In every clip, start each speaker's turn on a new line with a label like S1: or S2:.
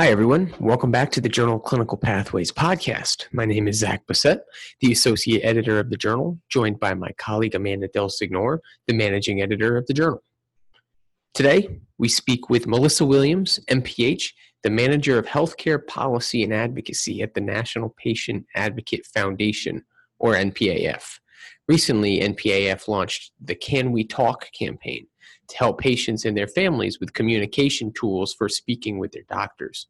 S1: Hi, everyone. Welcome back to the Journal Clinical Pathways podcast. My name is Zach Bessette, the associate editor of the journal, joined by my colleague Amanda Del Signor, the managing editor of the journal. Today, we speak with Melissa Williams, MPH, the manager of healthcare policy and advocacy at the National Patient Advocate Foundation, or NPAF. Recently, NPAF launched the Can We Talk campaign to help patients and their families with communication tools for speaking with their doctors.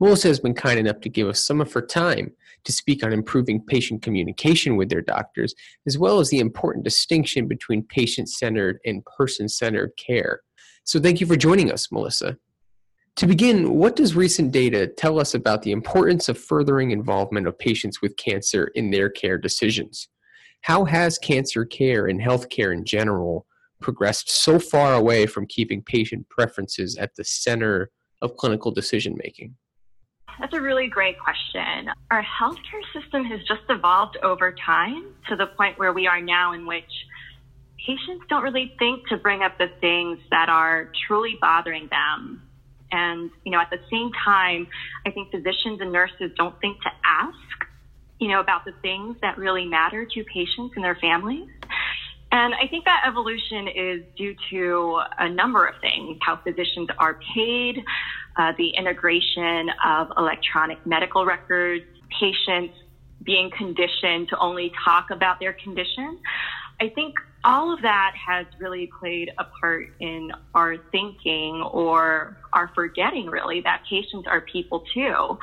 S1: Melissa has been kind enough to give us some of her time to speak on improving patient communication with their doctors, as well as the important distinction between patient centered and person centered care. So, thank you for joining us, Melissa. To begin, what does recent data tell us about the importance of furthering involvement of patients with cancer in their care decisions? How has cancer care and healthcare in general progressed so far away from keeping patient preferences at the center of clinical decision making?
S2: That's a really great question. Our healthcare system has just evolved over time to the point where we are now in which patients don't really think to bring up the things that are truly bothering them. And, you know, at the same time, I think physicians and nurses don't think to ask, you know, about the things that really matter to patients and their families. And I think that evolution is due to a number of things how physicians are paid, uh, the integration of electronic medical records, patients being conditioned to only talk about their condition. I think all of that has really played a part in our thinking or our forgetting, really, that patients are people too.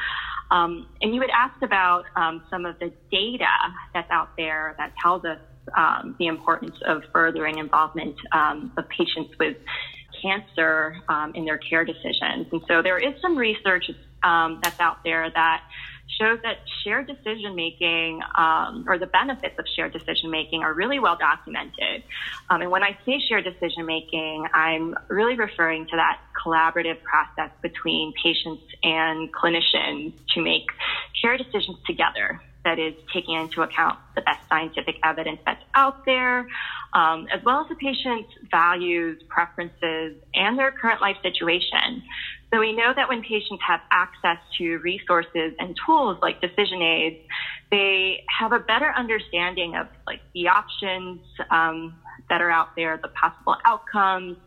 S2: Um, and you had asked about um, some of the data that's out there that tells us um, the importance of furthering involvement um, of patients with cancer um, in their care decisions. And so there is some research um, that's out there that shows that shared decision making um, or the benefits of shared decision making are really well documented. Um, and when I say shared decision making, I'm really referring to that collaborative process between patients and clinicians to make care decisions together that is taking into account the best scientific evidence that's out there, um, as well as the patient's values, preferences, and their current life situation. So we know that when patients have access to resources and tools like decision aids, they have a better understanding of like the options um, that are out there, the possible outcomes,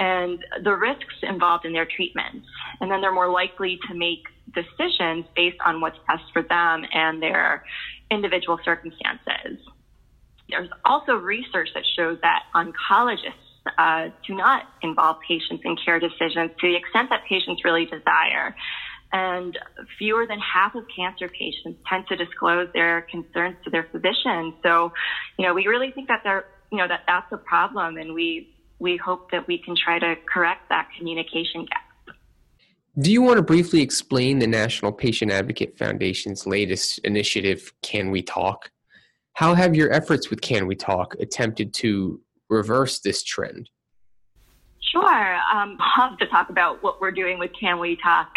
S2: and the risks involved in their treatments. And then they're more likely to make decisions based on what's best for them and their individual circumstances. There's also research that shows that oncologists uh, do not involve patients in care decisions to the extent that patients really desire. And fewer than half of cancer patients tend to disclose their concerns to their physician. So, you know, we really think that there, you know, that that's a problem, and we we hope that we can try to correct that communication gap.
S1: Do you want to briefly explain the National Patient Advocate Foundation's latest initiative, Can We Talk? How have your efforts with Can We Talk attempted to reverse this trend?
S2: Sure. Um, I'll have to talk about what we're doing with Can We Talk.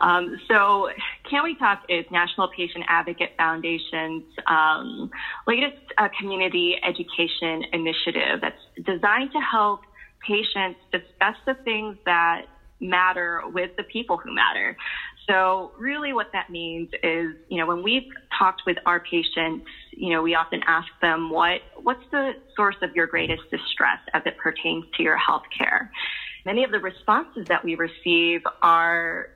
S2: Um, so, Can We Talk is National Patient Advocate Foundation's um, latest uh, community education initiative that's designed to help patients discuss the things that matter with the people who matter. So really what that means is, you know, when we've talked with our patients, you know, we often ask them what, what's the source of your greatest distress as it pertains to your health care? Many of the responses that we receive are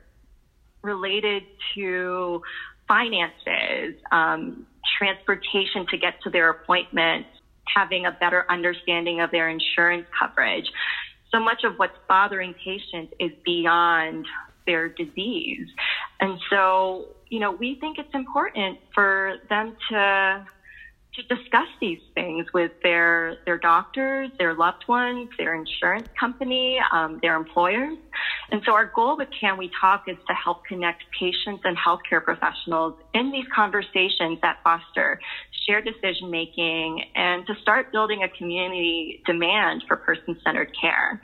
S2: related to finances, um, transportation to get to their appointments, having a better understanding of their insurance coverage so much of what's bothering patients is beyond their disease. And so, you know, we think it's important for them to to discuss these things with their their doctors, their loved ones, their insurance company, um, their employers. And so our goal with Can We Talk is to help connect patients and healthcare professionals in these conversations that foster shared decision making and to start building a community demand for person centered care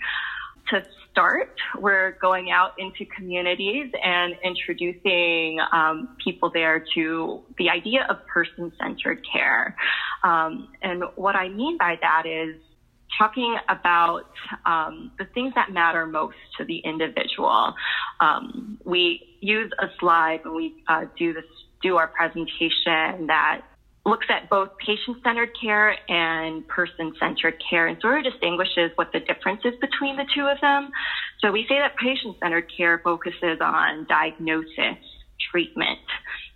S2: to start, we're going out into communities and introducing um, people there to the idea of person centered care. Um, and what I mean by that is talking about um, the things that matter most to the individual. Um, we use a slide when we uh, do this, do our presentation that looks at both patient-centered care and person-centered care and sort of distinguishes what the difference is between the two of them. So we say that patient-centered care focuses on diagnosis, treatment,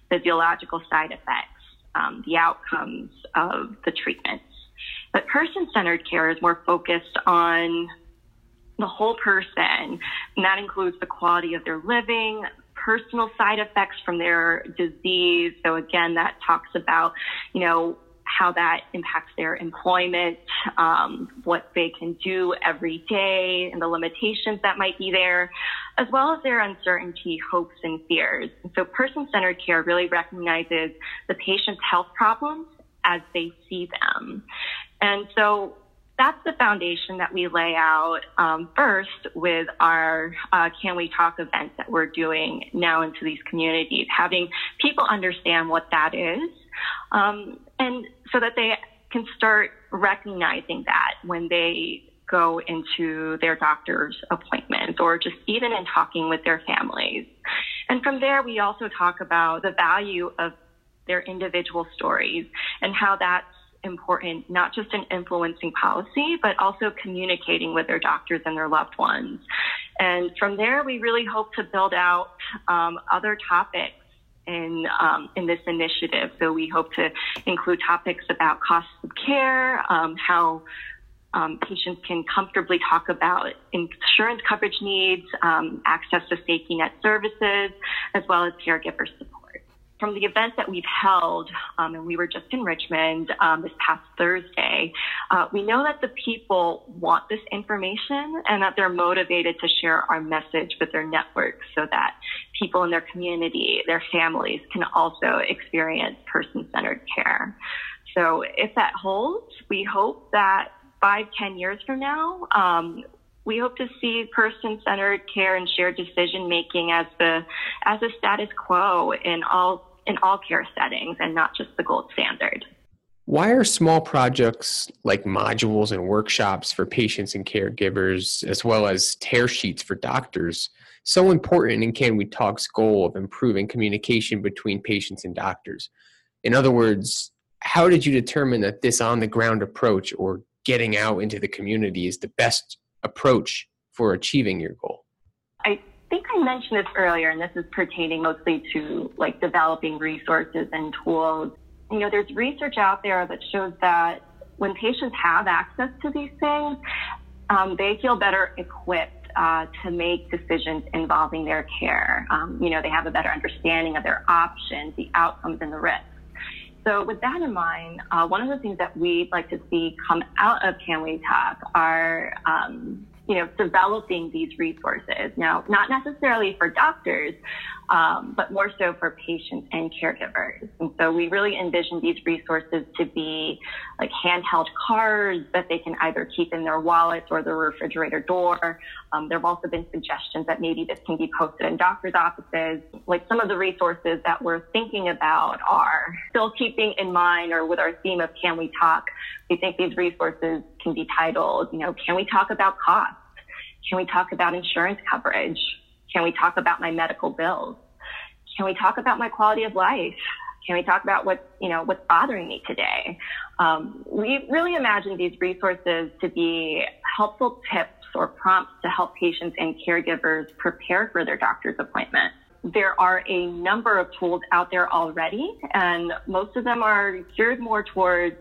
S2: physiological side effects, um, the outcomes of the treatments. But person-centered care is more focused on the whole person, and that includes the quality of their living, personal side effects from their disease. So again, that talks about, you know, how that impacts their employment, um, what they can do every day, and the limitations that might be there, as well as their uncertainty, hopes, and fears. So person-centered care really recognizes the patient's health problems as they see them. And so that's the foundation that we lay out um, first with our uh, Can We Talk events that we're doing now into these communities, having people understand what that is, um, and so that they can start recognizing that when they go into their doctor's appointments or just even in talking with their families. And from there, we also talk about the value of their individual stories and how that's important, not just in influencing policy, but also communicating with their doctors and their loved ones. And from there, we really hope to build out um, other topics in um, in this initiative. So we hope to include topics about costs of care, um, how um, patients can comfortably talk about insurance coverage needs, um, access to safety net services, as well as caregiver support from the events that we've held, um, and we were just in Richmond um, this past Thursday, uh, we know that the people want this information and that they're motivated to share our message with their networks so that people in their community, their families can also experience person-centered care. So if that holds, we hope that five, ten years from now, um, we hope to see person-centered care and shared decision making as the as a status quo in all in all care settings and not just the gold standard.
S1: Why are small projects like modules and workshops for patients and caregivers, as well as tear sheets for doctors, so important in Can We Talk's goal of improving communication between patients and doctors? In other words, how did you determine that this on the ground approach or getting out into the community is the best approach for achieving your goal?
S2: I think I mentioned this earlier, and this is pertaining mostly to like developing resources and tools. You know, there's research out there that shows that when patients have access to these things, um, they feel better equipped uh, to make decisions involving their care. Um, you know, they have a better understanding of their options, the outcomes, and the risks. So with that in mind, uh, one of the things that we'd like to see come out of Can We Talk are, um, you know, developing these resources. Now, not necessarily for doctors, um, but more so for patients and caregivers. And so we really envision these resources to be like handheld cards that they can either keep in their wallets or the refrigerator door. Um, there have also been suggestions that maybe this can be posted in doctors' offices. Like some of the resources that we're thinking about are still keeping in mind or with our theme of Can We Talk? We think these resources can be titled, you know, Can We Talk About Costs? Can we talk about insurance coverage? Can we talk about my medical bills? Can we talk about my quality of life? Can we talk about what, you know, what's bothering me today? Um, we really imagine these resources to be helpful tips or prompts to help patients and caregivers prepare for their doctor's appointment. There are a number of tools out there already, and most of them are geared more towards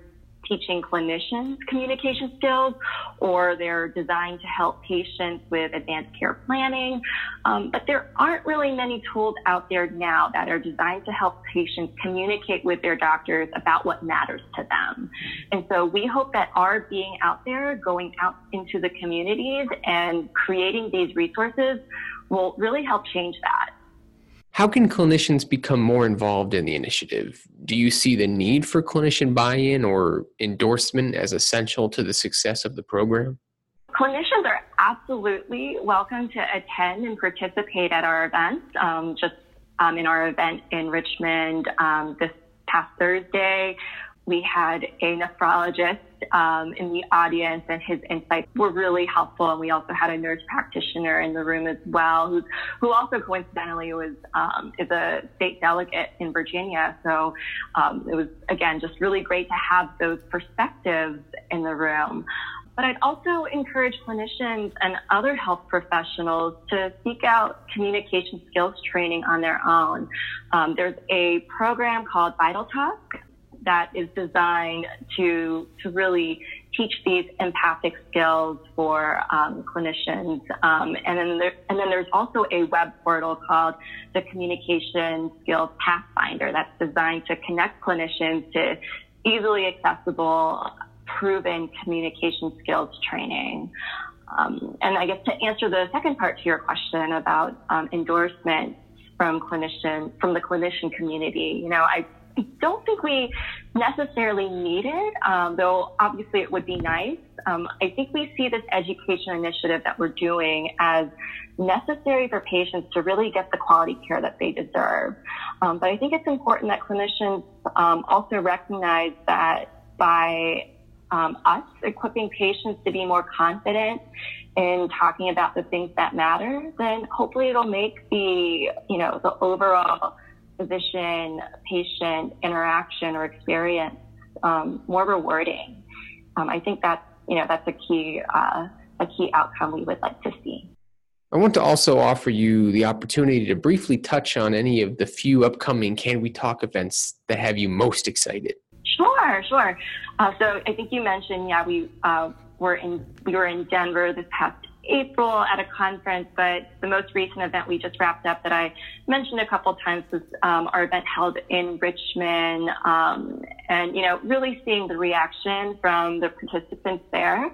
S2: teaching clinicians communication skills or they're designed to help patients with advanced care planning. Um, but there aren't really many tools out there now that are designed to help patients communicate with their doctors about what matters to them. And so we hope that our being out there, going out into the communities and creating these resources will really help change that.
S1: How can clinicians become more involved in the initiative? Do you see the need for clinician buy in or endorsement as essential to the success of the program?
S2: Clinicians are absolutely welcome to attend and participate at our events. Um, just um, in our event in Richmond um, this past Thursday, we had a nephrologist um, in the audience, and his insights were really helpful. And we also had a nurse practitioner in the room as well, who who also coincidentally was um, is a state delegate in Virginia. So um, it was again just really great to have those perspectives in the room. But I'd also encourage clinicians and other health professionals to seek out communication skills training on their own. Um, there's a program called Vital Talk that is designed to to really teach these empathic skills for um, clinicians. Um, and then there, and then there's also a web portal called the Communication Skills Pathfinder that's designed to connect clinicians to easily accessible, proven communication skills training. Um, and I guess to answer the second part to your question about um, endorsements from clinician from the clinician community, you know, I I don't think we necessarily need it, um, though obviously it would be nice. Um, I think we see this education initiative that we're doing as necessary for patients to really get the quality care that they deserve. Um, but I think it's important that clinicians um, also recognize that by um, us equipping patients to be more confident in talking about the things that matter, then hopefully it'll make the, you know, the overall physician patient interaction or experience um, more rewarding. Um, I think that's you know that's a key uh, a key outcome we would like to see.
S1: I want to also offer you the opportunity to briefly touch on any of the few upcoming Can We Talk events that have you most excited.
S2: Sure, sure. Uh, so I think you mentioned, yeah, we uh, were in we were in Denver this past April at a conference, but the most recent event we just wrapped up that I mentioned a couple times was um, our event held in Richmond, um, and you know, really seeing the reaction from the participants there.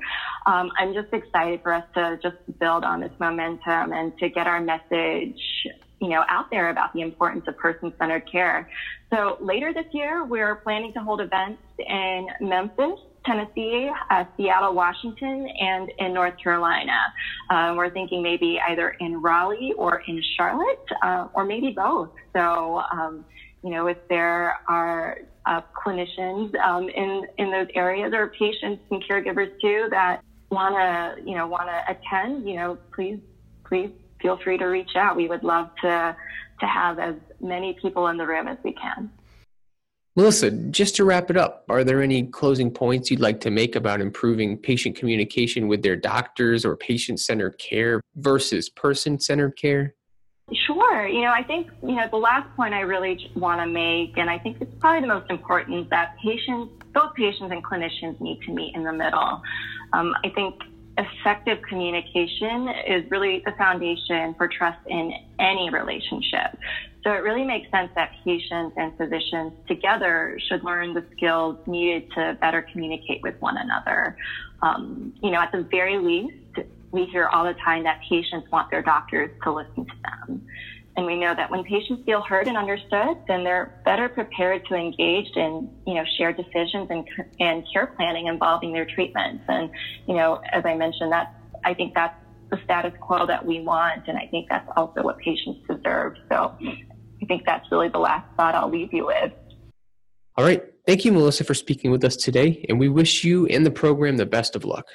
S2: Um, I'm just excited for us to just build on this momentum and to get our message you know, out there about the importance of person-centered care. So later this year, we're planning to hold events in Memphis, Tennessee, uh, Seattle, Washington, and in North Carolina. Uh, we're thinking maybe either in Raleigh or in Charlotte, uh, or maybe both. So, um, you know, if there are uh, clinicians um, in in those areas or patients and caregivers too that want to, you know, want to attend, you know, please, please feel free to reach out. We would love to to have as many people in the room as we can.
S1: Melissa, just to wrap it up, are there any closing points you'd like to make about improving patient communication with their doctors or patient centered care versus person centered care?
S2: Sure. You know, I think, you know, the last point I really want to make, and I think it's probably the most important, that patients, both patients and clinicians need to meet in the middle. Um, I think effective communication is really the foundation for trust in any relationship. So it really makes sense that patients and physicians together should learn the skills needed to better communicate with one another. Um, you know, at the very least, we hear all the time that patients want their doctors to listen to them. And we know that when patients feel heard and understood, then they're better prepared to engage in, you know, shared decisions and, and care planning involving their treatments. And, you know, as I mentioned, that I think that's the status quo that we want. And I think that's also what patients deserve. So I think that's really the last thought I'll leave you with.
S1: All right. Thank you, Melissa, for speaking with us today. And we wish you and the program the best of luck.